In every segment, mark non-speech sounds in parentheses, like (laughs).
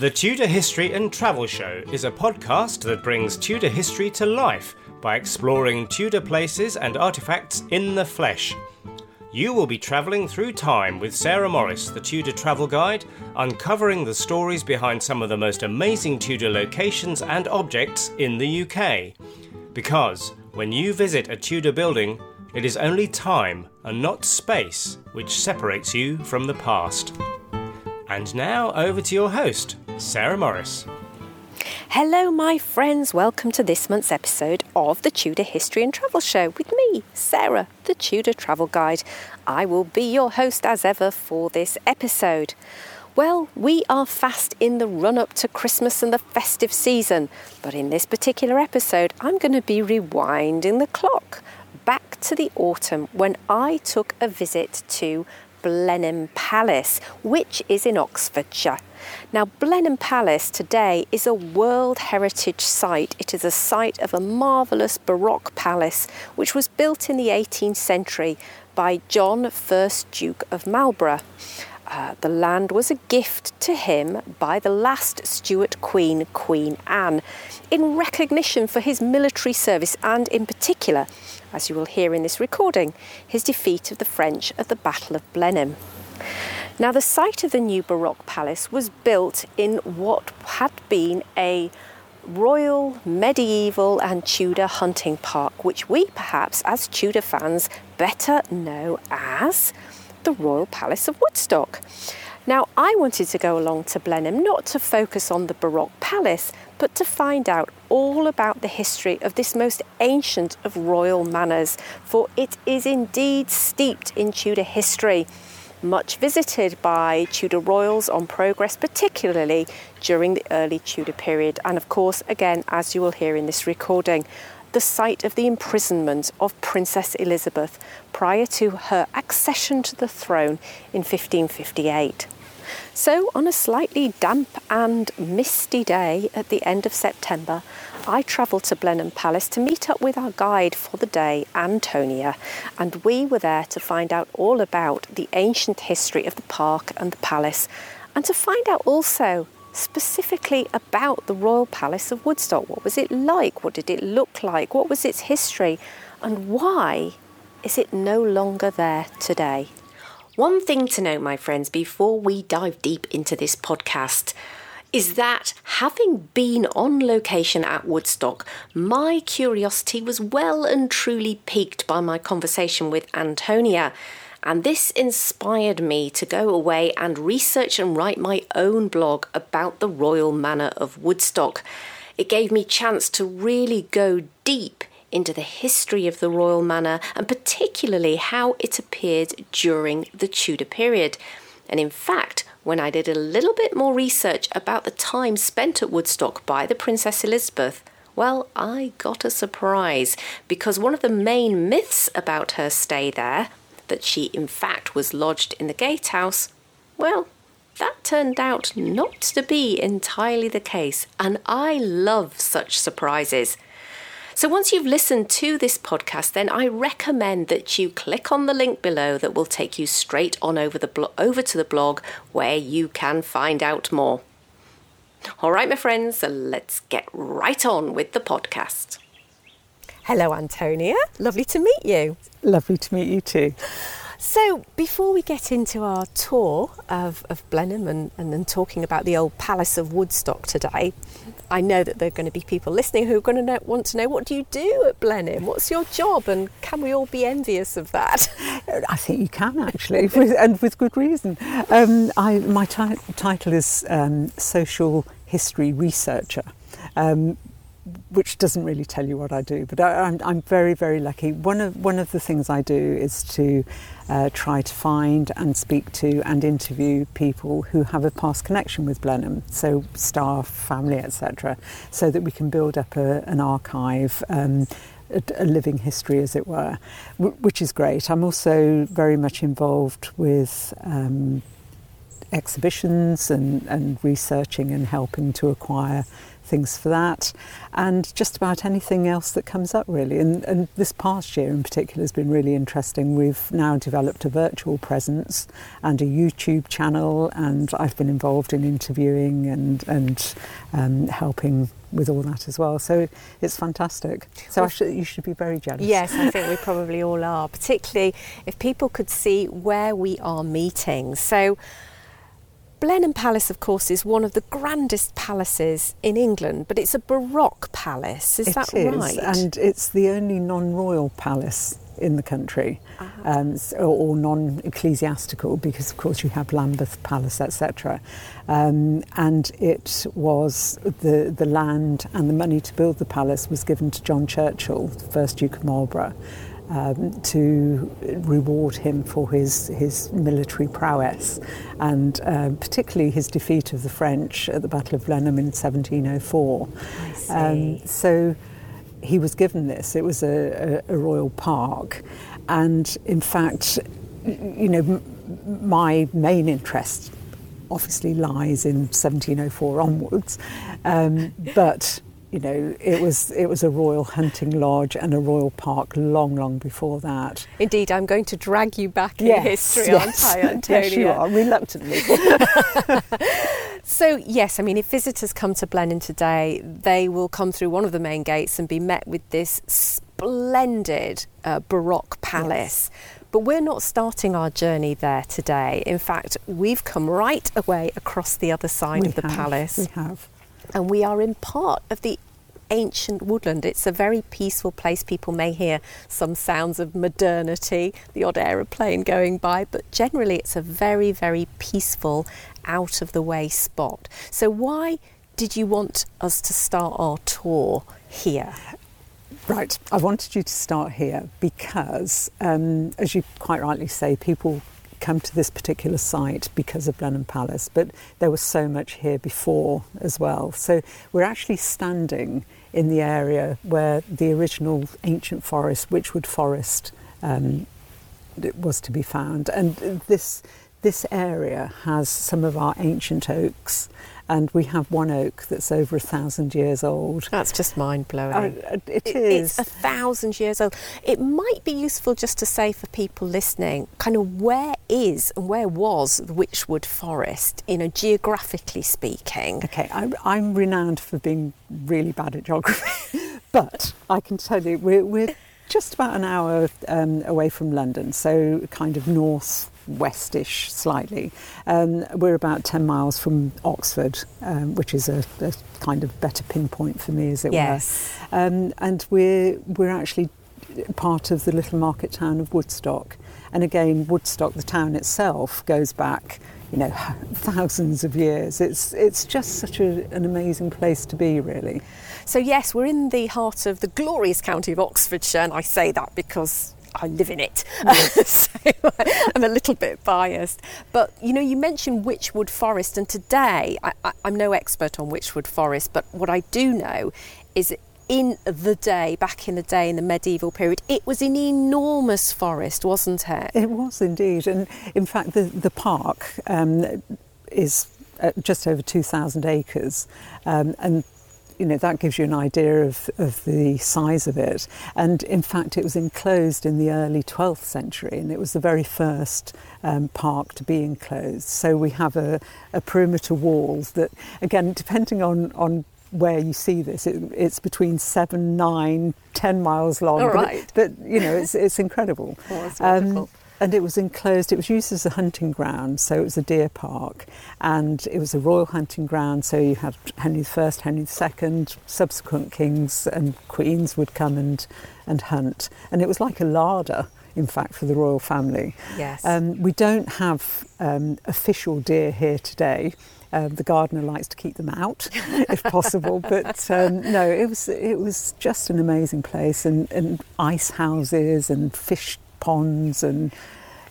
The Tudor History and Travel Show is a podcast that brings Tudor history to life by exploring Tudor places and artifacts in the flesh. You will be travelling through time with Sarah Morris, the Tudor travel guide, uncovering the stories behind some of the most amazing Tudor locations and objects in the UK. Because when you visit a Tudor building, it is only time and not space which separates you from the past. And now over to your host, Sarah Morris. Hello, my friends. Welcome to this month's episode of the Tudor History and Travel Show with me, Sarah, the Tudor Travel Guide. I will be your host as ever for this episode. Well, we are fast in the run up to Christmas and the festive season, but in this particular episode, I'm going to be rewinding the clock back to the autumn when I took a visit to Blenheim Palace, which is in Oxfordshire. Now, Blenheim Palace today is a World Heritage Site. It is a site of a marvellous Baroque palace which was built in the 18th century by John, 1st Duke of Marlborough. Uh, the land was a gift to him by the last Stuart Queen, Queen Anne, in recognition for his military service and, in particular, as you will hear in this recording, his defeat of the French at the Battle of Blenheim. Now, the site of the new Baroque palace was built in what had been a royal, medieval, and Tudor hunting park, which we perhaps, as Tudor fans, better know as the Royal Palace of Woodstock. Now, I wanted to go along to Blenheim not to focus on the Baroque palace, but to find out all about the history of this most ancient of royal manors, for it is indeed steeped in Tudor history. Much visited by Tudor royals on progress, particularly during the early Tudor period, and of course, again, as you will hear in this recording, the site of the imprisonment of Princess Elizabeth prior to her accession to the throne in 1558. So, on a slightly damp and misty day at the end of September, I travelled to Blenheim Palace to meet up with our guide for the day, Antonia, and we were there to find out all about the ancient history of the park and the palace, and to find out also specifically about the Royal Palace of Woodstock. What was it like? What did it look like? What was its history? And why is it no longer there today? One thing to note, my friends, before we dive deep into this podcast is that having been on location at Woodstock, my curiosity was well and truly piqued by my conversation with Antonia and this inspired me to go away and research and write my own blog about the Royal Manor of Woodstock. It gave me chance to really go deep into the history of the Royal Manor and particularly how it appeared during the Tudor period. And in fact, when I did a little bit more research about the time spent at Woodstock by the Princess Elizabeth, well, I got a surprise because one of the main myths about her stay there that she in fact was lodged in the gatehouse, well, that turned out not to be entirely the case, and I love such surprises. So, once you've listened to this podcast, then I recommend that you click on the link below that will take you straight on over, the blo- over to the blog where you can find out more. All right, my friends, so let's get right on with the podcast. Hello, Antonia. Lovely to meet you. Lovely to meet you too. So, before we get into our tour of, of Blenheim and, and then talking about the old Palace of Woodstock today, I know that there are going to be people listening who are going to know, want to know what do you do at Blenheim? What's your job? And can we all be envious of that? I think you can actually, (laughs) with, and with good reason. Um, I, my t- title is um, Social History Researcher. Um, which doesn't really tell you what I do, but I, am I'm, I'm very, very lucky. One of, one of the things I do is to uh, try to find and speak to and interview people who have a past connection with Blenheim, so staff, family, etc., so that we can build up a, an archive. Um, a, living history, as it were, which is great. I'm also very much involved with um, exhibitions and, and researching and helping to acquire things for that, and just about anything else that comes up, really. And, and this past year in particular has been really interesting. We've now developed a virtual presence and a YouTube channel, and I've been involved in interviewing and, and um, helping with all that as well. So it's fantastic. So Well, should, you should be very jealous. Yes, I think we (laughs) probably all are, particularly if people could see where we are meeting. So, Blenheim Palace, of course, is one of the grandest palaces in England, but it's a Baroque palace. Is It that is, right? and it's the only non-royal palace in the country, Ah. um, or, or non-ecclesiastical, because of course you have Lambeth Palace, etc. Um, and it was the the land and the money to build the palace was given to John Churchill, the first Duke of Marlborough. Um, to reward him for his, his military prowess and um, particularly his defeat of the French at the Battle of Blenheim in 1704. Um, so he was given this. It was a, a, a royal park, and in fact, you know, m- my main interest obviously lies in 1704 onwards, um, but. You know, it was it was a royal hunting lodge and a royal park long, long before that. Indeed, I'm going to drag you back in Yes, history, yes. aren't I, Antonia? (laughs) yes, you are reluctantly. (laughs) (laughs) So, yes, I mean, if visitors come to Blenheim today, they will come through one of the main gates and be met with this splendid uh, Baroque palace. But we're not starting our journey there today. In fact, we've come right away across the other side we of the have, palace We have. And we are in part of the ancient woodland. It's a very peaceful place. People may hear some sounds of modernity, the odd aeroplane going by, but generally it's a very, very peaceful, out of the way spot. So, why did you want us to start our tour here? Right, I wanted you to start here because, um, as you quite rightly say, people come to this particular site because of Blenheim Palace, but there was so much here before as well. So we're actually standing in the area where the original ancient forest, Wychwood Forest, um, was to be found, and this this area has some of our ancient oaks, and we have one oak that's over a thousand years old. That's just mind blowing. Uh, it It- is. It's a thousand years old. It might be useful just to say for people listening, kind of where is and where was the Wychwood Forest, you know, geographically speaking. Okay, I'm, I'm renowned for being really bad at geography, (laughs) but I can tell you we're, we're just about an hour um, away from London, so kind of north westish slightly. Um, we're about 10 miles from Oxford, um, which is a, a kind of better pinpoint for me, as it Yes. were. Um, and we're, we're actually part of the little market town of Woodstock. And again, Woodstock, the town itself, goes back, you know, (laughs) thousands of years. It's it's just such a, an amazing place to be, really. So, yes, we're in the heart of the glorious county of Oxfordshire, and I say that because I live in it. (laughs) so I'm a little bit biased. But, you know, you mentioned Wychwood Forest, and today I, I, I'm no expert on Wychwood Forest, but what I do know is in the day, back in the day, in the medieval period, it was an enormous forest, wasn't it? It was indeed, and in fact, the the park um, is uh, just over two thousand acres, um, and you know that gives you an idea of, of the size of it. And in fact, it was enclosed in the early 12th century, and it was the very first um, park to be enclosed. So we have a, a perimeter wall that, again, depending on on where you see this, it, it's between seven, nine, ten miles long. All but it- but you know, it's it's incredible. (laughs) Oh, Um. And it was enclosed, it was used as a hunting ground, so it was a deer park. And it was a royal hunting ground, so you had Henry I, Henry II, subsequent kings and queens would come and, and hunt. And it was like a larder, in fact, for the royal family. Yes. Um, we don't have um, official deer here today. Um, the gardener likes to keep them out, (laughs) if possible. But um, no, it was it was just an amazing place, and, and ice houses and fish ponds, and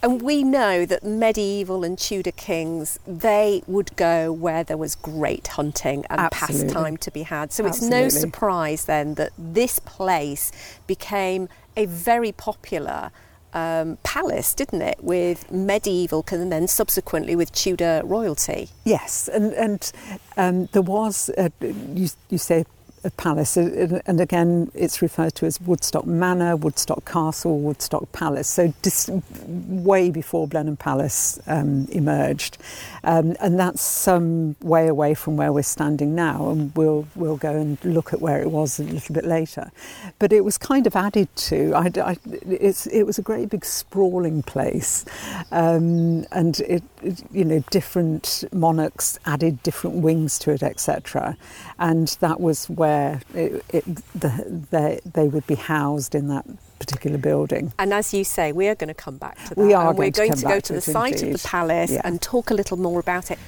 And we know that medieval and Tudor kings, they would go where there was great hunting and Absolutely. pastime to be had. So it's no surprise then that this place became a very popular um, palace, didn't it, with medieval and then subsequently with Tudor royalty. Yes, and and um, there was a, you, you say a palace, and again it's referred to as Woodstock Manor, Woodstock Castle, Woodstock Palace. So dis, way before Blenheim Palace um, emerged, um, and that's some way away from where we're standing now. And we'll we'll go and look at where it was a little bit later. But it was kind of added to. I, I, it was a great big sprawling place, um, and it, it you know different monarchs added different wings to it, etc. And that was where it, it, the, they, they would be housed in that particular building. And as you say, we are going to come back to that. We are and we're going to to go to to the it site of the palace Yeah. and talk a little more about it.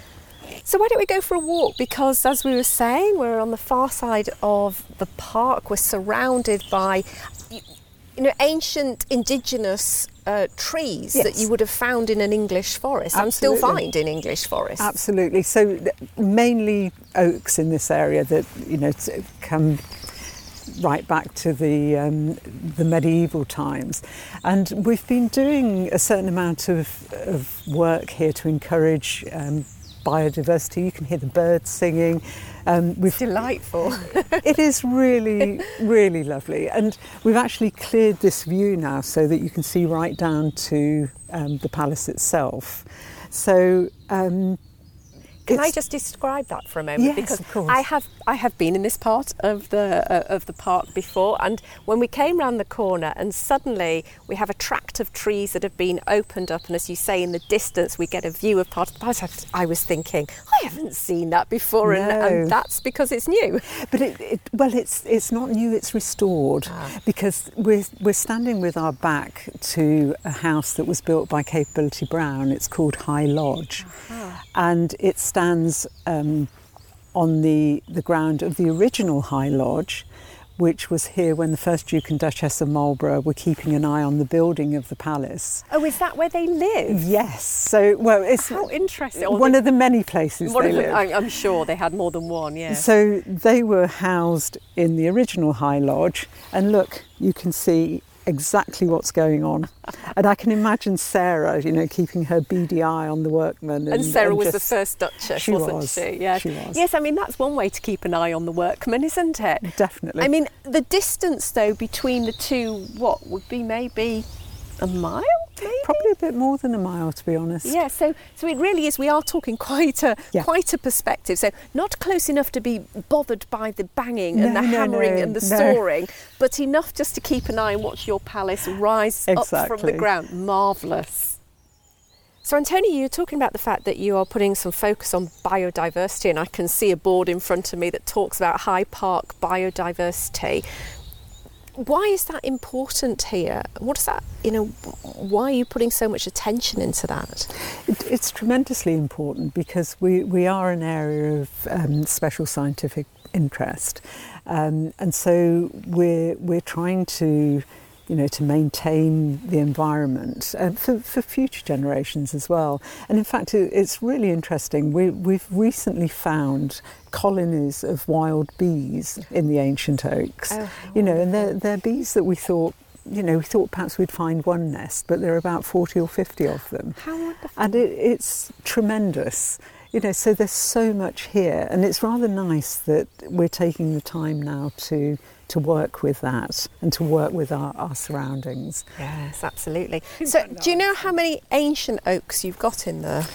So why don't we go for a walk? Because as we were saying, we're on the far side of the park. We're surrounded by, you know, ancient indigenous uh, trees that you would have found in an English forest and still find in English forests. Absolutely. So th- mainly oaks in this area that you know t- come right back to the um, the medieval times, and we've been doing a certain amount of, of work here to encourage. Um, biodiversity you can hear the birds singing um, we've Delightful. (laughs) it is really, really lovely. And we've actually cleared this view now so that you can see right down to um, the palace itself. So, um, Can I just describe that for a moment? Yes, because of course. I have I have been in this part of the uh, of the park before, and when we came round the corner, and suddenly we have a tract of trees that have been opened up, and as you say, in the distance we get a view of part of the palace. I was thinking, I haven't seen that before, and, No. and that's because it's new. But it, it, well, it's it's not new; it's restored because we're we're standing with our back to a house that was built by Capability Brown. It's called High Lodge, and it stands um, on the the ground of the original High Lodge. Which was here when the first Duke and Duchess of Marlborough were keeping an eye on the building of the palace. Oh, is that where they live? Yes, so well, it's How interesting. One the- of the many places one they of the- live. I- I'm sure they had more than one. Yeah. So they were housed in the original High Lodge, and look, you can see exactly what's going on. And I can imagine Sarah, you know, keeping her beady eye on the workmen. And, And Sarah was the first Duchess, She wasn't was. she? Yes. She was. Yes, I mean that's one way to keep an eye on the workmen, isn't it? Definitely. I mean, the distance though between the two, what would be maybe a mile, maybe? Probably a bit more than a mile, to be honest. Yeah, so so it really is. We are talking (laughs) quite a Yeah. quite a perspective. So not close enough to be bothered by the banging and No, the no, hammering no, and the soaring, but enough just to keep an eye and watch your palace rise up from the ground. Marvelous. So, Antonio, you're talking about the fact that you are putting some focus on biodiversity, and I can see a board in front of me that talks about High Park biodiversity. Why is that important here? What is that, you know, why are you putting so much attention into that? It, it's tremendously important because we, we are an area of um, special scientific interest, um, and so we're we're trying to, you know, to maintain the environment uh, for for future generations as well. And in fact, it, it's really interesting. We we've recently found colonies of wild bees in the ancient oaks. Oh, you know, and they're they're bees that we thought. You know, we thought perhaps we'd find one nest, but there are about 40 or 50 of them How wonderful. and it, it's tremendous. You know, so there's so much here, and it's rather nice that we're taking the time now to to work with that and to work with our, our surroundings. Yes, absolutely. So, do you know how many ancient oaks you've got in there?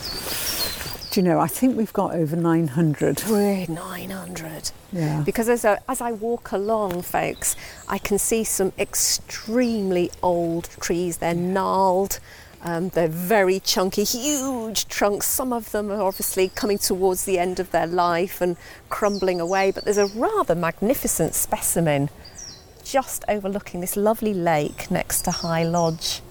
Do you know? I think we've got over 900. We're 900. Yeah. Because as, I as I walk along, folks, I can see some extremely old trees. They're gnarled, um, they're very chunky, huge trunks. Some of them are obviously coming towards the end of their life and crumbling away, but there's a rather magnificent specimen just overlooking this lovely lake next to High Lodge.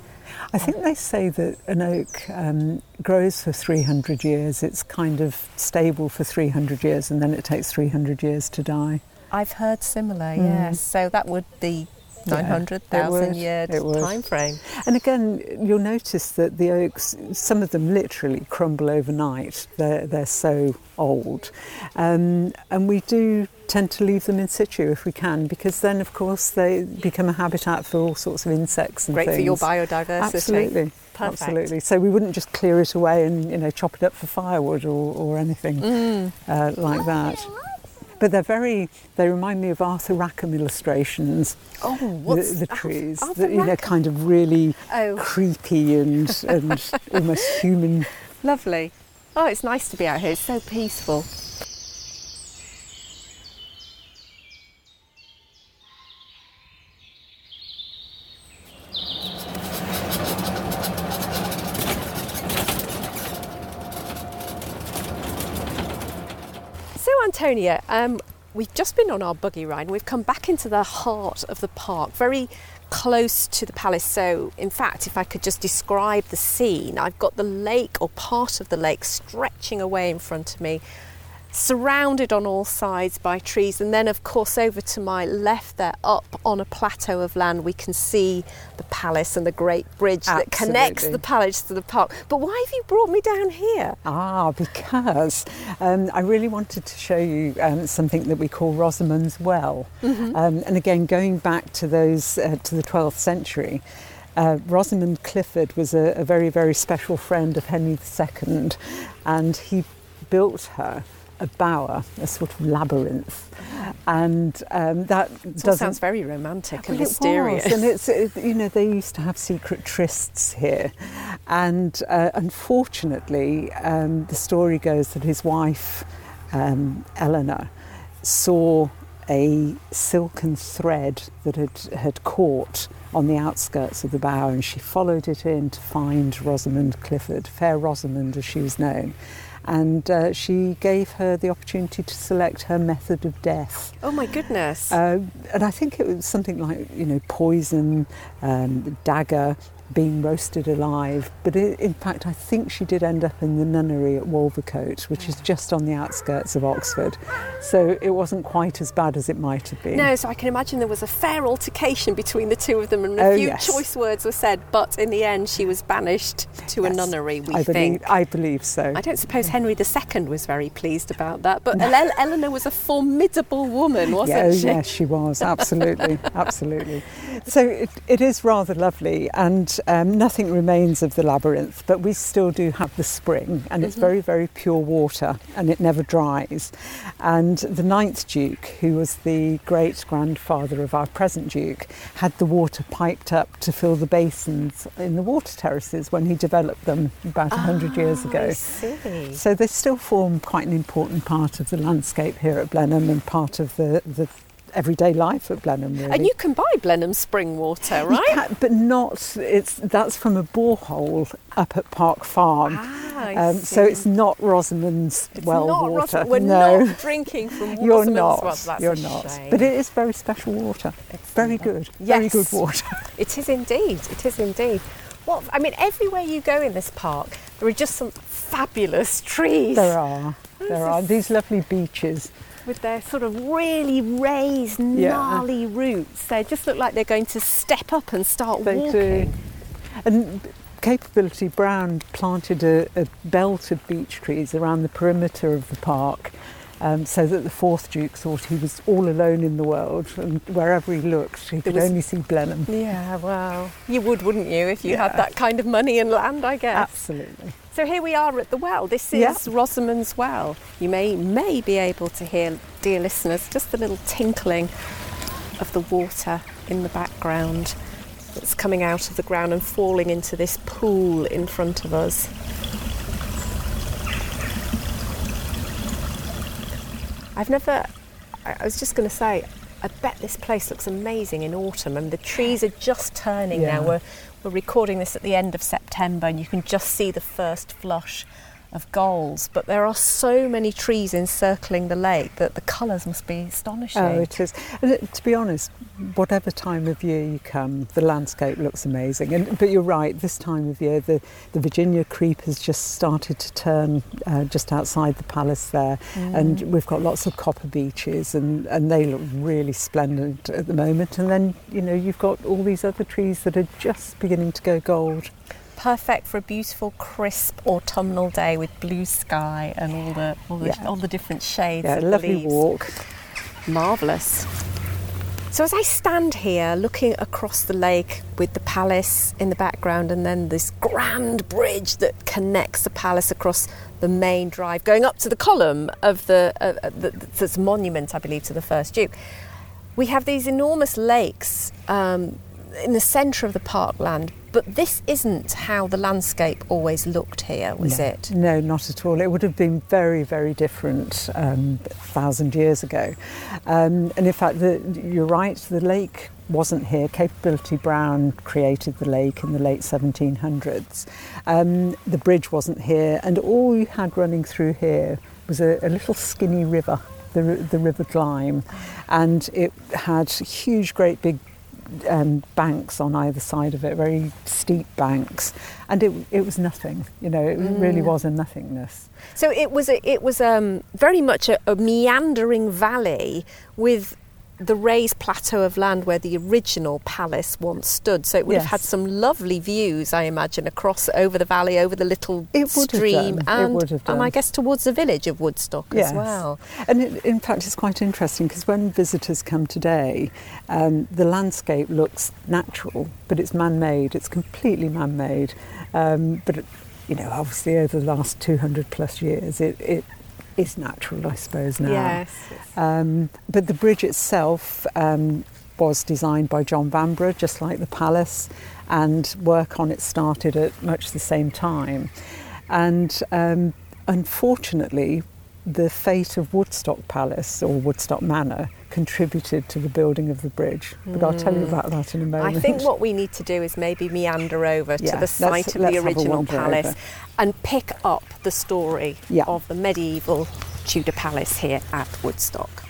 I think they say that an oak um, grows for 300 years. It's kind of stable for 300 years, and then it takes 300 years to die. I've heard similar, yes. So that would be Yeah, nine hundred it thousand would, year time frame. And again, you'll notice that the oaks, some of them literally crumble overnight. They're, they're so old. Um, and we do tend to leave them in situ if we can, because then, of course, they become a habitat for all sorts of insects and Great things. for your biodiversity. Absolutely. Perfect. Absolutely. So we wouldn't just clear it away and you know chop it up for firewood or, or anything Mm. uh, like that. But they're very. They remind me of Arthur Rackham illustrations. Oh, The, what's the oh, trees, Arthur you know, kind of really Oh, creepy and and (laughs) almost human. lovely. Oh, it's nice to be out here. It's so peaceful. So, Antonia, um, we've just been on our buggy ride and we've come back into the heart of the park, very close to the palace. So, in fact, if I could just describe the scene, I've got the lake or part of the lake stretching away in front of me, surrounded on all sides by trees. And then, of course, over to my left there, up on a plateau of land, we can see the palace and the great bridge that connects the palace to the park. But why have you brought me down here? Ah, because um, I really wanted to show you um, something that we call Rosamund's Well, Mm-hmm. um, and again going back to those uh, to the 12th century. Uh, Rosamund Clifford was a, a very, very special friend of Henry II, and he built her a bower, a sort of labyrinth, and um, that sounds very romantic and it mysterious. was, and it's it, you know they used to have secret trysts here, and uh, unfortunately, um, the story goes that his wife um, Eleanor saw a silken thread that had had caught on the outskirts of the bower, and she followed it in to find Rosamund Clifford, Fair Rosamund as she was known. And uh, she gave her the opportunity to select her method of death. Oh my goodness. Uh, and I think it was something like, you know, poison, um, dagger, being roasted alive. But i in fact, I think she did end up in the nunnery at Wolvercote, which is just on the outskirts of Oxford. So it wasn't quite as bad as it might have been. no, so I can imagine there was a fair altercation between the two of them and a Oh, few yes. choice words were said, but in the end she was banished to a nunnery, we I think. believe, I believe so. I don't suppose Henry II was very pleased about that, but Ele- (laughs) Eleanor was a formidable woman, wasn't yeah, oh, she? yes, she was absolutely, (laughs) absolutely. So it, it is rather lovely, and um, nothing remains of the labyrinth, but we still do have the spring, and it's very, very pure water, and it never dries. And the ninth Duke, who was the great grandfather of our present Duke, had the water piped up to fill the basins in the water terraces when he developed them about a hundred years Ah, ago. I see. So they still form quite an important part of the landscape here at Blenheim and part of the, the everyday life at Blenheim. Really. And you can buy Blenheim spring water, right? can- but not. It's that's from a borehole up at Park Farm. Ah, Um, so it's not Rosamund's It's well not water. Rosamund- We're no, not (laughs) drinking from you're not. well. That's you're not. shame. But it is very special water. It's Very good. Very good water. (laughs) It is indeed. It is indeed. What I mean, everywhere you go in this park, there are just some fabulous trees there are. There are these lovely beeches. With their sort of really raised, Yeah. gnarly roots. They just look like they're going to step up and start They walking. do. And Capability Brown planted a, a belt of beech trees around the perimeter of the park um, so that the fourth Duke thought he was all alone in the world and wherever he looked he could was- only see Blenheim. Yeah, well, you would, wouldn't you, if you had that kind of money and land, I guess. Absolutely. So here we are at the well. This is Yeah. Rosamund's Well. You may may be able to hear, dear listeners, just the little tinkling of the water in the background that's coming out of the ground and falling into this pool in front of us. I've never. I was just going to say. I bet this place looks amazing in autumn, and the trees are just turning now. We're we're recording this at the end of September, and you can just see the first flush of goals, but there are so many trees encircling the lake that the colours must be astonishing. Oh, it is. And to be honest, whatever time of year you come, the landscape looks amazing. And but you're right. This time of year, the, the Virginia creep has just started to turn uh, just outside the palace there, Mm. and we've got lots of copper beeches, and, and they look really splendid at the moment. And then you know you've got all these other trees that are just beginning to go gold. Perfect for a beautiful, crisp autumnal day with blue sky and all the all the, Yeah. all the different shades. Yeah, of lovely leaves. walk. Marvellous. So, as I stand here looking across the lake with the palace in the background and then this grand bridge that connects the palace across the main drive, going up to the column of the, uh, uh, the that's monument, I believe, to the first Duke, we have these enormous lakes um, in the centre of the parkland. But this isn't how the landscape always looked here, was no, it? No, not at all. It would have been very, very different um, a thousand years ago. Um, and in fact, the, you're right, the lake wasn't here. Capability Brown created the lake in the late 1700s. Um, the bridge wasn't here, and all you had running through here was a, a little skinny river, the, the River Glyme, and it had huge, great big um, banks on either side of it, very steep banks, and it, it was nothing. You know, it really was a nothingness. So it was a, it was um, very much a, a meandering valley with the raised plateau of land where the original palace once stood. So it would have had some lovely views, I imagine, across over the valley, over the little It would have stream, and and I guess towards the village of Woodstock Yes. as well. And it, in fact, it's quite interesting because when visitors come today, um, the landscape looks natural, but it's man-made. It's completely man-made. Um, but it, you know, obviously, over the last 200 plus years, it, it is natural, I suppose now. Yes. Um, but the bridge itself um, was designed by John Vanbrugh, just like the palace, and work on it started at much the same time. And um, unfortunately, the fate of Woodstock Palace or Woodstock Manor contributed to the building of the bridge. But I'll tell you mm. about that in a moment. I think what we need to do is maybe meander over to the site of the original palace over. and pick up the story Yeah. of the medieval Tudor palace here at Woodstock.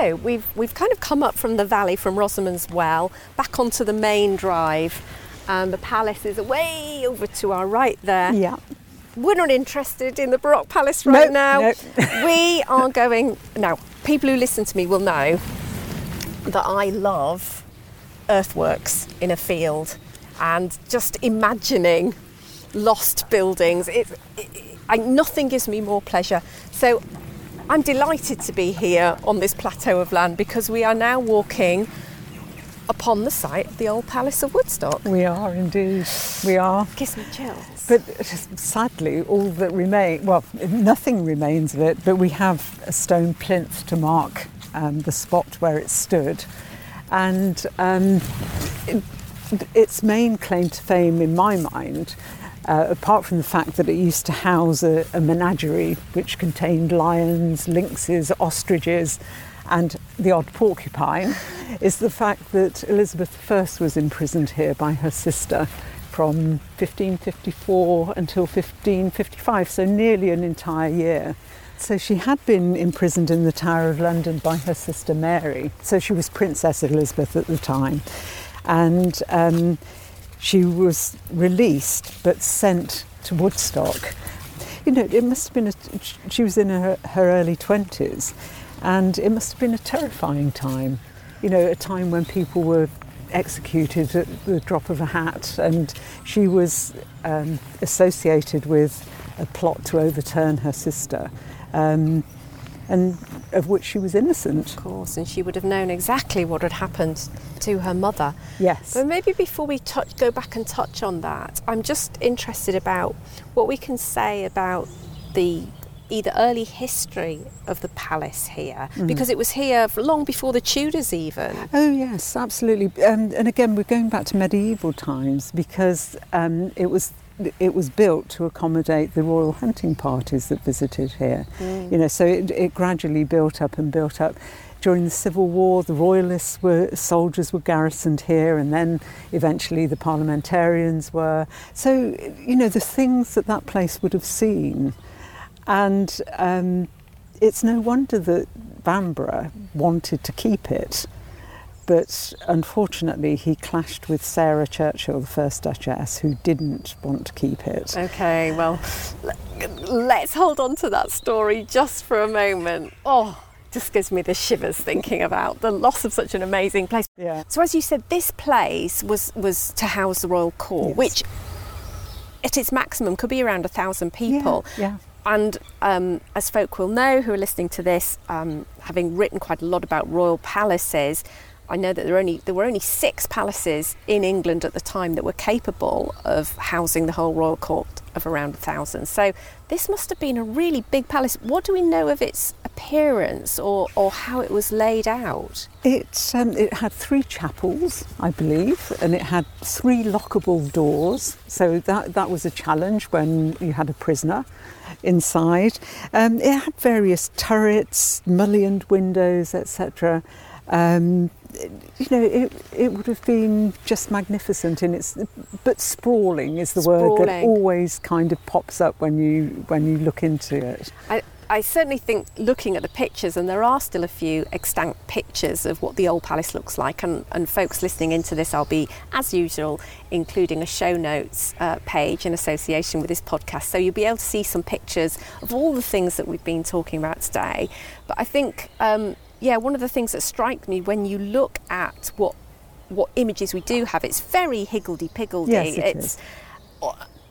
So we've we've kind of come up from the valley from Rosamund's Well back onto the main drive, and the palace is way over to our right there. Yeah. We're not interested in the Baroque Palace right No, now. no. (laughs) we are going now. People who listen to me will know that I love earthworks in a field and just imagining lost buildings. It, it, I, nothing gives me more pleasure. So I'm delighted to be here on this plateau of land because we are now walking upon the site of the old Palace of Woodstock. We are indeed. We are. Gives me chills. But sadly, all that remains, well, nothing remains of it, but we have a stone plinth to mark um, the spot where it stood. And um, it, its main claim to fame, in my mind, uh, apart from the fact that it used to house a, a menagerie which contained lions, lynxes, ostriches, and the odd porcupine, is the fact that Elizabeth I was imprisoned here by her sister from 1554 until 1555, so nearly an entire year. So she had been imprisoned in the Tower of London by her sister Mary. So she was Princess Elizabeth at the time. And um, she was released but sent to Woodstock. You know, it must have been, a, she was in her, her early 20s, and it must have been a terrifying time. You know, a time when people were executed at the drop of a hat, and she was um, associated with a plot to overturn her sister. Um, and of which she was innocent. Of course, and she would have known exactly what had happened to her mother. Yes. But maybe before we touch, go back and touch on that, I'm just interested about what we can say about the either early history of the palace here mm. because it was here long before the Tudors even. Oh yes, absolutely. Um, and again, we're going back to medieval times because um, it was it was built to accommodate the royal hunting parties that visited here. Mm. You know, so it, it gradually built up and built up. During the Civil War, the royalists were soldiers were garrisoned here, and then eventually the parliamentarians were. So you know the things that that place would have seen, and um, it's no wonder that Vanbrugh wanted to keep it but unfortunately he clashed with Sarah Churchill, the first Duchess, who didn't want to keep it. Okay, well, let's hold on to that story just for a moment. Oh, just gives me the shivers thinking about the loss of such an amazing place. Yeah. So as you said, this place was was to house the royal court, yes. which at its maximum could be around a thousand people. Yeah. yeah. And um, as folk will know who are listening to this, um, having written quite a lot about royal palaces, I know that there, only, there were only six palaces in England at the time that were capable of housing the whole royal court of around a thousand. So this must have been a really big palace. What do we know of its appearance or, or how it was laid out? It, um, it had three chapels, I believe, and it had three lockable doors. So that, that was a challenge when you had a prisoner inside. Um, it had various turrets, mullioned windows, etc. Um, you know, it, it would have been just magnificent in its, but sprawling is the sprawling. word that always kind of pops up when you when you look into it. I, I certainly think looking at the pictures, and there are still a few extant pictures of what the old palace looks like, and, and folks listening into this, I'll be, as usual, including a show notes uh, page in association with this podcast. So you'll be able to see some pictures of all the things that we've been talking about today. But I think um, yeah, one of the things that strike me when you look at what what images we do have, it's very higgledy piggledy. Yes, it it's is.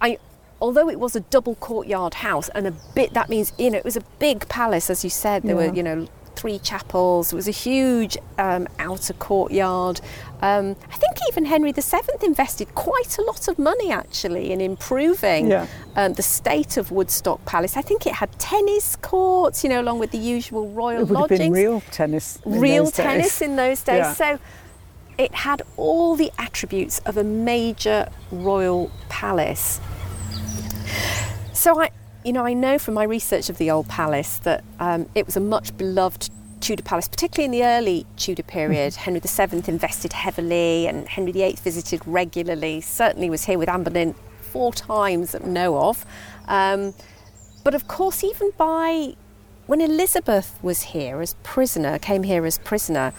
I although it was a double courtyard house and a bit that means you know it was a big palace as you said there yeah. were you know three chapels. It was a huge um, outer courtyard. Um, I think even Henry VII invested quite a lot of money actually in improving yeah. um, the state of Woodstock Palace. I think it had tennis courts, you know, along with the usual royal it would lodgings. Have been real tennis. real tennis in those days. Yeah. So it had all the attributes of a major royal palace. So I, you know, I know from my research of the old palace that um, it was a much beloved Tudor palace, particularly in the early Tudor period. Mm-hmm. Henry VII invested heavily, and Henry VIII visited regularly. Certainly was here with Anne Boleyn four times that we know of. Um, but of course, even by when Elizabeth was here as prisoner, came here as prisoner,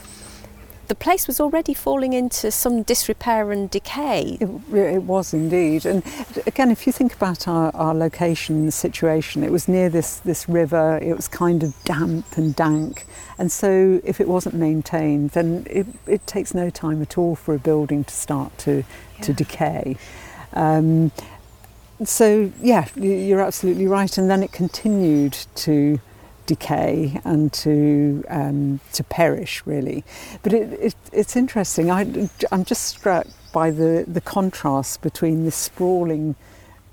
the place was already falling into some disrepair and decay. It, it, was indeed. And again, if you think about our, our location, the situation, it was near this, this river, it was kind of damp and dank. And so if it wasn't maintained, then it, it takes no time at all for a building to start to, yeah. to decay. Um, so, yeah, you're absolutely right. And then it continued to decay and to um, to perish really. But it, it, it's interesting. I, I'm just struck by the, the contrast between this sprawling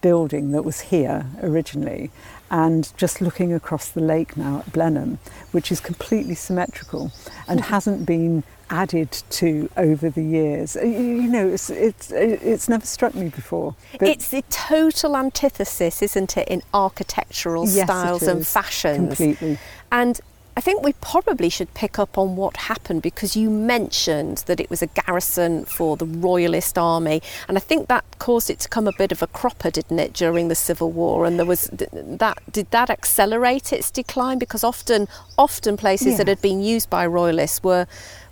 building that was here originally and just looking across the lake now at Blenheim, which is completely symmetrical and mm-hmm. hasn't been added to over the years. Uh, you know, it's it's uh, it's never struck me before. It's the total antithesis, isn't it, in architectural yes, styles and fashions. Completely. And I think we probably should pick up on what happened because you mentioned that it was a garrison for the Royalist army, and I think that caused it to come a bit of a cropper, didn't it, during the Civil War? And there was that did that accelerate its decline because often, often places yeah. that had been used by Royalists were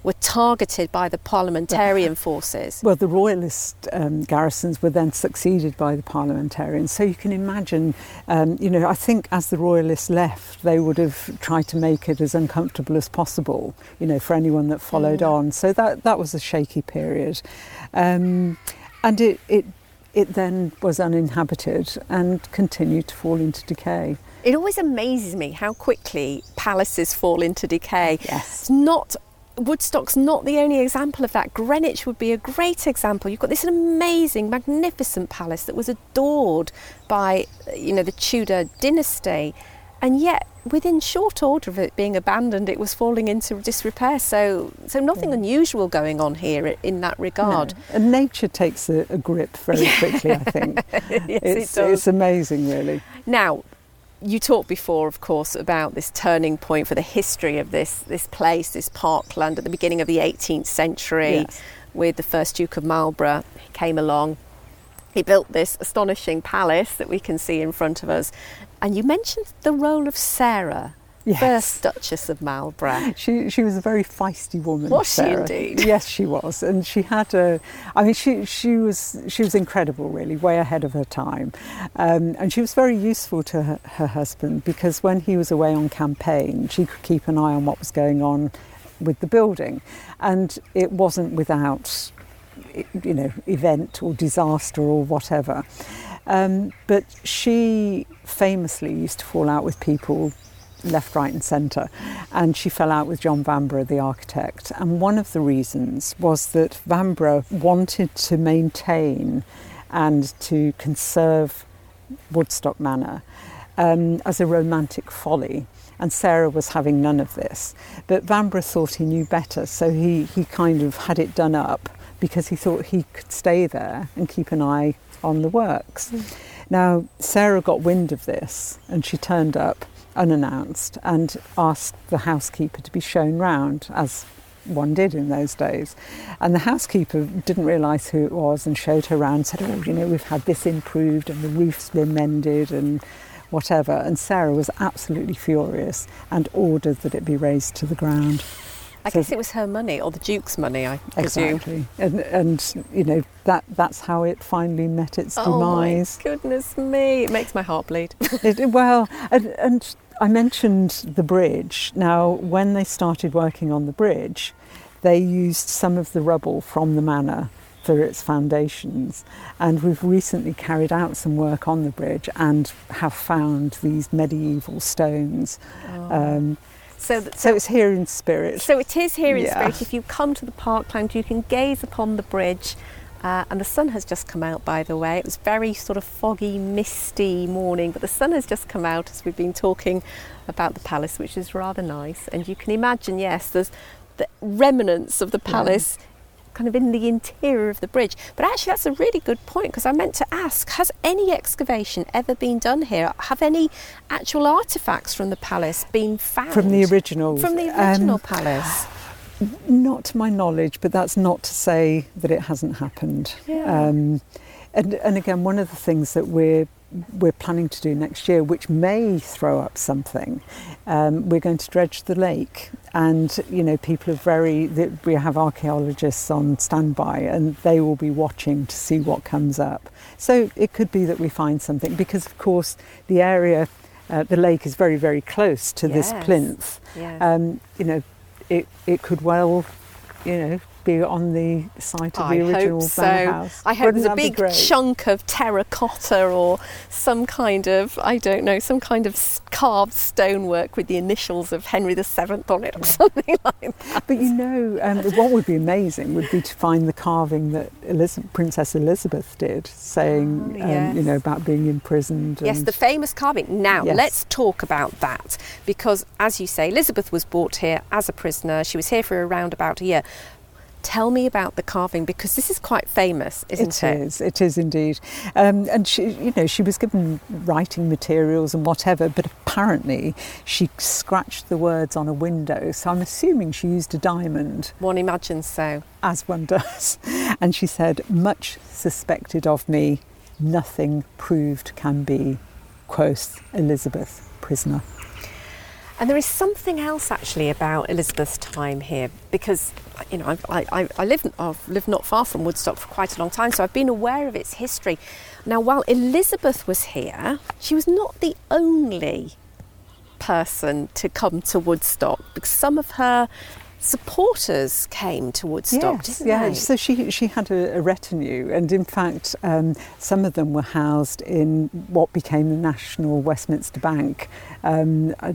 were targeted by the parliamentarian forces. Well, the royalist um, garrisons were then succeeded by the parliamentarians. So you can imagine, um, you know, I think as the royalists left, they would have tried to make it as uncomfortable as possible, you know, for anyone that followed mm. on. So that that was a shaky period, um, and it it it then was uninhabited and continued to fall into decay. It always amazes me how quickly palaces fall into decay. Yes. It's not Woodstock's not the only example of that. Greenwich would be a great example. You've got this amazing, magnificent palace that was adored by, you know, the Tudor dynasty, and yet within short order of it being abandoned, it was falling into disrepair. So, so nothing yeah. unusual going on here in that regard. No. And nature takes a, a grip very (laughs) quickly. I think (laughs) yes, it's, it it's amazing, really. Now, you talked before, of course, about this turning point for the history of this this place, this parkland, at the beginning of the 18th century, yes. with the first Duke of Marlborough. He came along. He built this astonishing palace that we can see in front of us. And you mentioned the role of Sarah Yes. First Duchess of Marlborough. She she was a very feisty woman. Was Sarah. she indeed? Yes, she was, and she had a. I mean, she she was she was incredible, really, way ahead of her time, um, and she was very useful to her, her husband because when he was away on campaign, she could keep an eye on what was going on with the building, and it wasn't without, you know, event or disaster or whatever. Um, but she famously used to fall out with people left, right, and centre. And she fell out with John Vanbrugh, the architect. And one of the reasons was that Vanbrugh wanted to maintain and to conserve Woodstock Manor um, as a romantic folly. And Sarah was having none of this. But Vanbrugh thought he knew better, so he, he kind of had it done up because he thought he could stay there and keep an eye on the works. Mm. Now, Sarah got wind of this and she turned up unannounced and asked the housekeeper to be shown round, as one did in those days. And the housekeeper didn't realise who it was and showed her round, said, Oh, you know, we've had this improved and the roof's been mended and whatever. And Sarah was absolutely furious and ordered that it be razed to the ground. I so, guess it was her money or the Duke's money, I presume. Exactly. And, and, you know, that, that's how it finally met its oh demise. Oh, my goodness me. It makes my heart bleed. it, well, and, and I mentioned the bridge. Now, when they started working on the bridge, they used some of the rubble from the manor for its foundations. And we've recently carried out some work on the bridge and have found these medieval stones. Oh. Um, so, so, so, it's here in spirit. So it is here in yeah. spirit. If you come to the parkland, you can gaze upon the bridge uh, and the sun has just come out, by the way. It was very sort of foggy, misty morning, but the sun has just come out as we've been talking about the palace, which is rather nice. And you can imagine, yes, there's the remnants of the palace. Yeah. Kind of in the interior of the bridge. But actually, that's a really good point because I meant to ask Has any excavation ever been done here? Have any actual artifacts from the palace been found? From the original? From the original um, palace? Not to my knowledge, but that's not to say that it hasn't happened. Yeah. Um, and, and again, one of the things that we're we're planning to do next year, which may throw up something. Um, we're going to dredge the lake, and you know, people are very. We have archaeologists on standby, and they will be watching to see what comes up. So it could be that we find something, because of course the area, uh, the lake is very, very close to yes. this plinth. Yes. Um, you know, it, it could well, you know, be on the site of I the original hope manor so. house. I hope Wouldn't there's a big chunk of terracotta or some kind of, I don't know, some kind of carved stonework with the initials of Henry VII on it or (laughs) something like that. But you know, um, what would be amazing would be to find the carving that Elizabeth, Princess Elizabeth did, saying, Oh, um, you know, about being imprisoned. Yes, the famous carving. Now, Yes. let's talk about that because, as you say, Elizabeth was brought here as a prisoner. She was here for around about a year. Tell me about the carving because this is quite famous, isn't it? It is. It is indeed. Um, and she, you know, she was given writing materials and whatever, but apparently she scratched the words on a window. So I'm assuming she used a diamond, One imagines so. as one (laughs) does. And she said, "Much suspected of me, nothing proved can be." Quoth Elizabeth, prisoner. And there is something else actually about Elizabeth's time here because you know I've, I, I, I live I've lived not far from Woodstock for quite a long time, so I've been aware of its history. Now, while Elizabeth was here, she was not the only person to come to Woodstock because some of her supporters came to Woodstock, yes, didn't yeah. they? So she she had a, a retinue, and in fact, um, some of them were housed in what became the National Westminster Bank um, uh,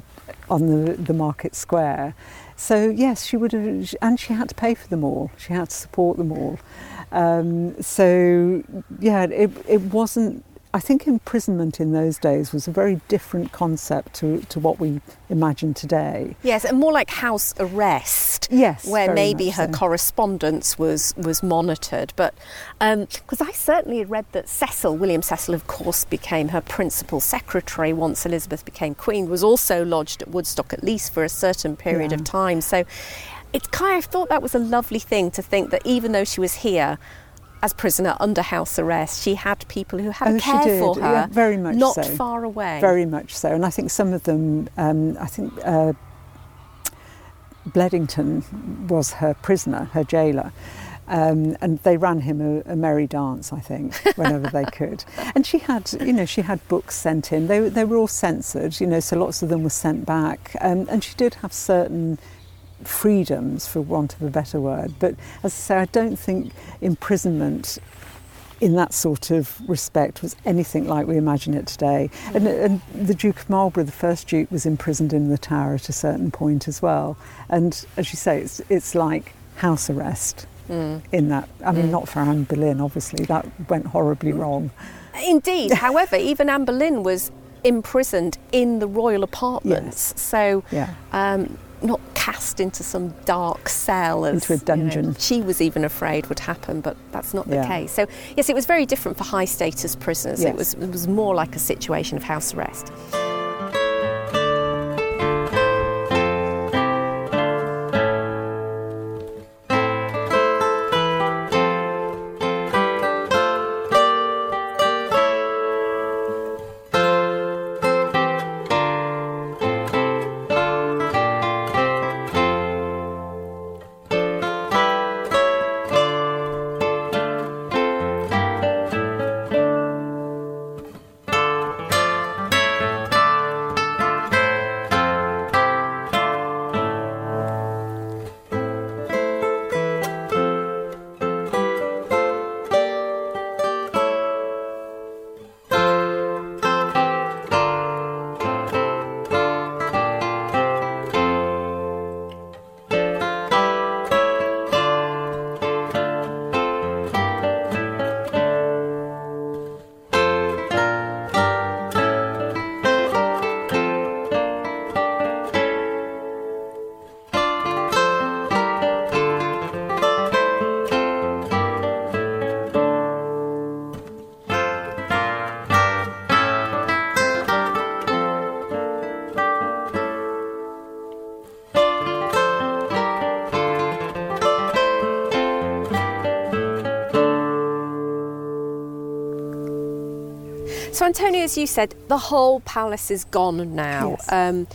on the the Market Square. So yes, she would have, and she had to pay for them all. She had to support them all. Um, so yeah, it it wasn't. I think imprisonment in those days was a very different concept to, to what we imagine today. Yes, and more like house arrest. Yes, where maybe her so. correspondence was was monitored. But um, because I certainly had read that Cecil, William Cecil, of course, became her principal secretary once Elizabeth became queen, was also lodged at Woodstock at least for a certain period of time. So it's kind of I thought that was a lovely thing to think that even though she was here. As prisoner under house arrest, she had people who had Oh, care for her, Yeah, very much not so. far away. Very much so. And I think some of them, um, I think uh, Bledington was her prisoner, her jailer. Um, and they ran him a, a merry dance, I think, (laughs) whenever they could. And she had, you know, she had books sent in. They, were- they were all censored, you know, so lots of them were sent back. Um, and she did have certain freedoms, for want of a better word. But as I say, I don't think imprisonment in that sort of respect was anything like we imagine it today. And, and the Duke of Marlborough, the first Duke, was imprisoned in the Tower at a certain point as well. And as you say, it's, it's like house arrest mm. in that. I mean, mm. not for Anne Boleyn, obviously, that went horribly mm. wrong. Indeed. (laughs) However, even Anne Boleyn was imprisoned in the royal apartments. So, Yeah. um, not cast into some dark cell as Into a you know, dungeon. she was even afraid would happen, but that's not the Yeah. case. So, yes, it was very different for high status prisoners. It was it was more like a situation of house arrest. Antonia, as you said, the whole palace is gone now. Yes. Um,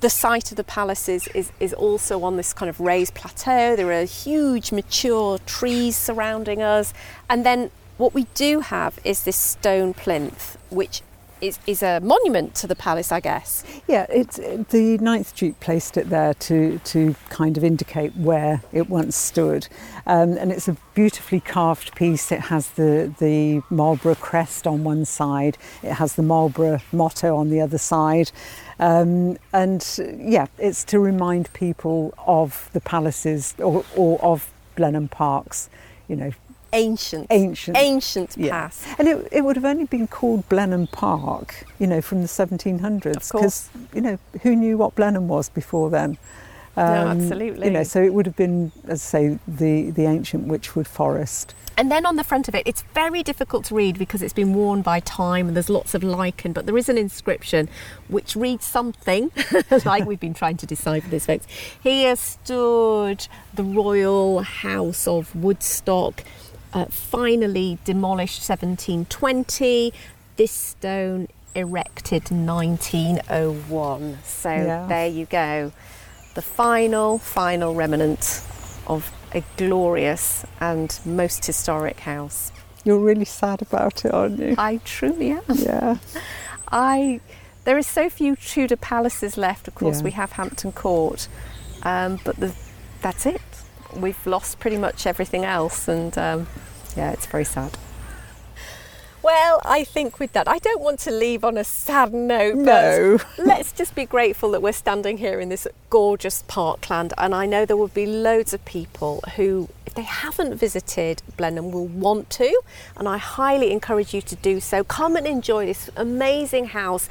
the site of the palace is, is, is also on this kind of raised plateau. There are huge, mature trees surrounding us. And then what we do have is this stone plinth, which is, is a monument to the palace, I guess. Yeah, it's the Ninth Duke placed it there to to kind of indicate where it once stood, um, and it's a beautifully carved piece. It has the the Marlborough crest on one side, it has the Marlborough motto on the other side, um, and yeah, it's to remind people of the palaces or, or of Blenheim Parks, you know, ancient, ancient, ancient yeah. past. And it, it would have only been called Blenheim Park, you know, from the 1700s, because you know who knew what Blenheim was before then. Um, no, absolutely. You know, so it would have been, as I say, the the ancient Wychwood Forest. And then on the front of it, it's very difficult to read because it's been worn by time and there's lots of lichen, but there is an inscription which reads something (laughs) like we've been trying to decipher this, folks. Here stood the royal house of Woodstock uh, finally demolished 1720. This stone erected 1901. So yeah. there you go. The final, final remnant of a glorious and most historic house. You're really sad about it, aren't you? I truly am. Yeah. I there is so few Tudor palaces left. Of course, yeah. we have Hampton Court, um, but the, that's it we've lost pretty much everything else, and um, yeah, it's very sad. Well, I think with that, I don't want to leave on a sad note. No. (laughs) let's just be grateful that we're standing here in this gorgeous parkland. And I know there will be loads of people who, if they haven't visited Blenheim, will want to. And I highly encourage you to do so. Come and enjoy this amazing house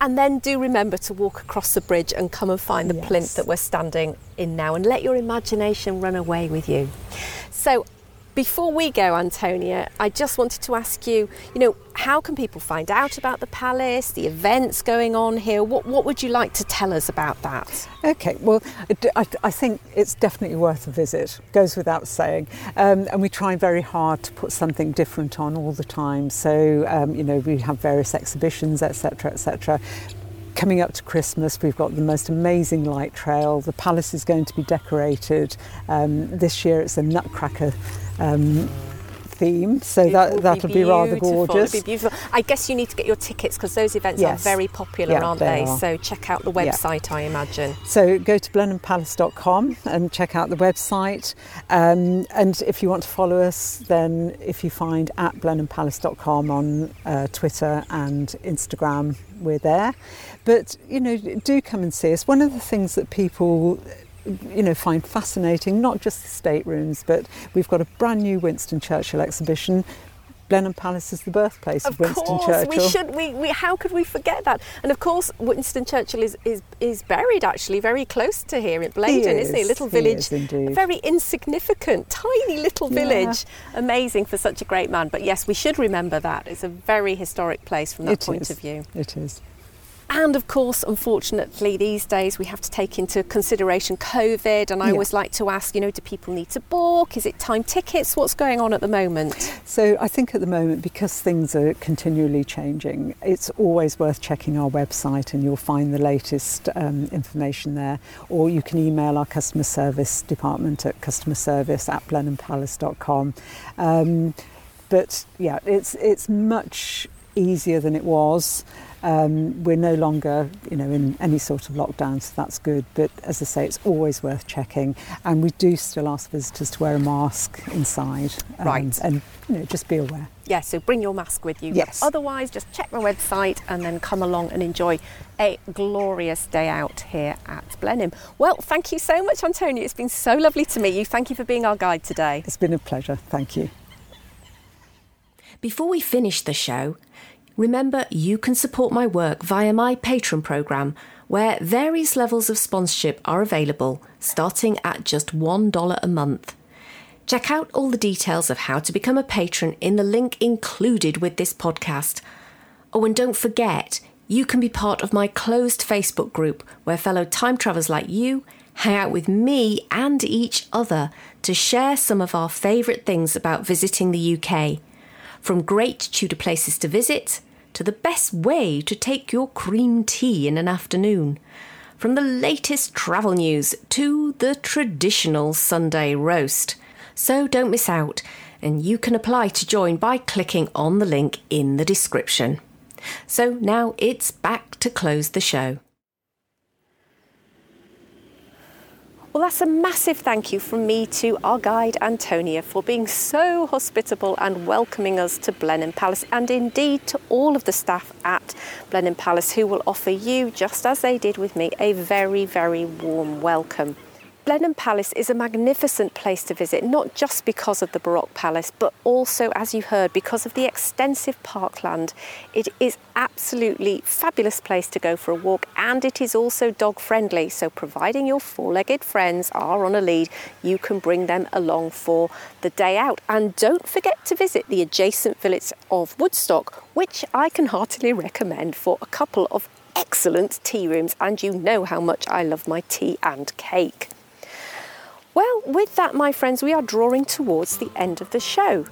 and then do remember to walk across the bridge and come and find the yes. plinth that we're standing in now and let your imagination run away with you. So before we go, Antonia, I just wanted to ask you, you know, how can people find out about the palace, the events going on here? What, what would you like to tell us about that? Okay, well, I, I think it's definitely worth a visit, goes without saying. Um, and we try very hard to put something different on all the time. So, um, you know, we have various exhibitions, etc., etc coming up to Christmas, we've got the most amazing light trail. The palace is going to be decorated. Um, this year it's a Nutcracker um, theme, so it that that'll be, be, rather gorgeous. It'll be beautiful. I guess you need to get your tickets because those events yes. are very popular, yeah, aren't they? they? So check out the website, yeah. I imagine. So go to blenheimpalace.com and check out the website. Um, and if you want to follow us, then if you find at blenheimpalace.com on uh, Twitter and Instagram, we're there. But you know, do come and see us. One of the things that people you know, find fascinating, not just the staterooms, but we've got a brand new Winston Churchill exhibition. Blenheim Palace is the birthplace of, of Winston course, Churchill. We should, we, we, how could we forget that? And of course, Winston Churchill is, is, is buried actually very close to here in Bladon, is, not he? A little village, a very insignificant, tiny little village. Yeah. Amazing for such a great man. But yes, we should remember that. It's a very historic place from that it point is. of view. It is. And of course, unfortunately, these days we have to take into consideration COVID. And I yeah. always like to ask, you know, do people need to book? Is it time tickets? What's going on at the moment? So I think at the moment, because things are continually changing, it's always worth checking our website and you'll find the latest um, information there. Or you can email our customer service department at customer service at blenheimpalace.com. Um, but yeah, it's, it's much easier than it was. Um, we're no longer, you know, in any sort of lockdown, so that's good. But as I say, it's always worth checking, and we do still ask visitors to wear a mask inside. Um, right. And you know, just be aware. Yeah. So bring your mask with you. Yes. Otherwise, just check my website and then come along and enjoy a glorious day out here at Blenheim. Well, thank you so much, Antonia. It's been so lovely to meet you. Thank you for being our guide today. It's been a pleasure. Thank you. Before we finish the show, Remember, you can support my work via my Patreon program, where various levels of sponsorship are available, starting at just $1 a month. Check out all the details of how to become a patron in the link included with this podcast. Oh, and don't forget, you can be part of my closed Facebook group where fellow time travelers like you hang out with me and each other to share some of our favourite things about visiting the UK. From great Tudor places to visit to the best way to take your cream tea in an afternoon. From the latest travel news to the traditional Sunday roast. So don't miss out, and you can apply to join by clicking on the link in the description. So now it's back to close the show. Well, that's a massive thank you from me to our guide Antonia for being so hospitable and welcoming us to Blenheim Palace, and indeed to all of the staff at Blenheim Palace who will offer you, just as they did with me, a very, very warm welcome. Blenheim Palace is a magnificent place to visit, not just because of the Baroque Palace, but also, as you heard, because of the extensive parkland. It is absolutely fabulous place to go for a walk, and it is also dog friendly. So, providing your four-legged friends are on a lead, you can bring them along for the day out. And don't forget to visit the adjacent village of Woodstock, which I can heartily recommend for a couple of excellent tea rooms. And you know how much I love my tea and cake. Well, with that, my friends, we are drawing towards the end of the show.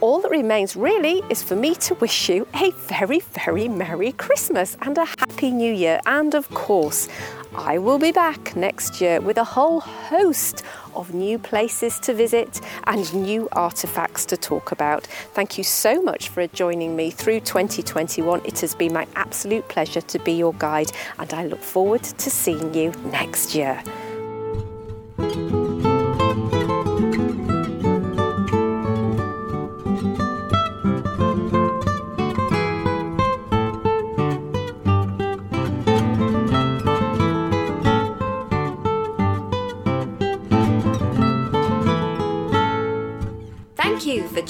All that remains really is for me to wish you a very, very Merry Christmas and a Happy New Year. And of course, I will be back next year with a whole host of new places to visit and new artefacts to talk about. Thank you so much for joining me through 2021. It has been my absolute pleasure to be your guide, and I look forward to seeing you next year.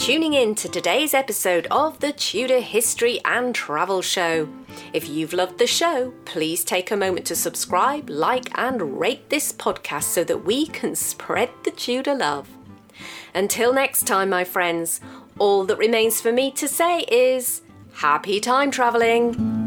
Tuning in to today's episode of the Tudor History and Travel Show. If you've loved the show, please take a moment to subscribe, like, and rate this podcast so that we can spread the Tudor love. Until next time, my friends, all that remains for me to say is happy time travelling.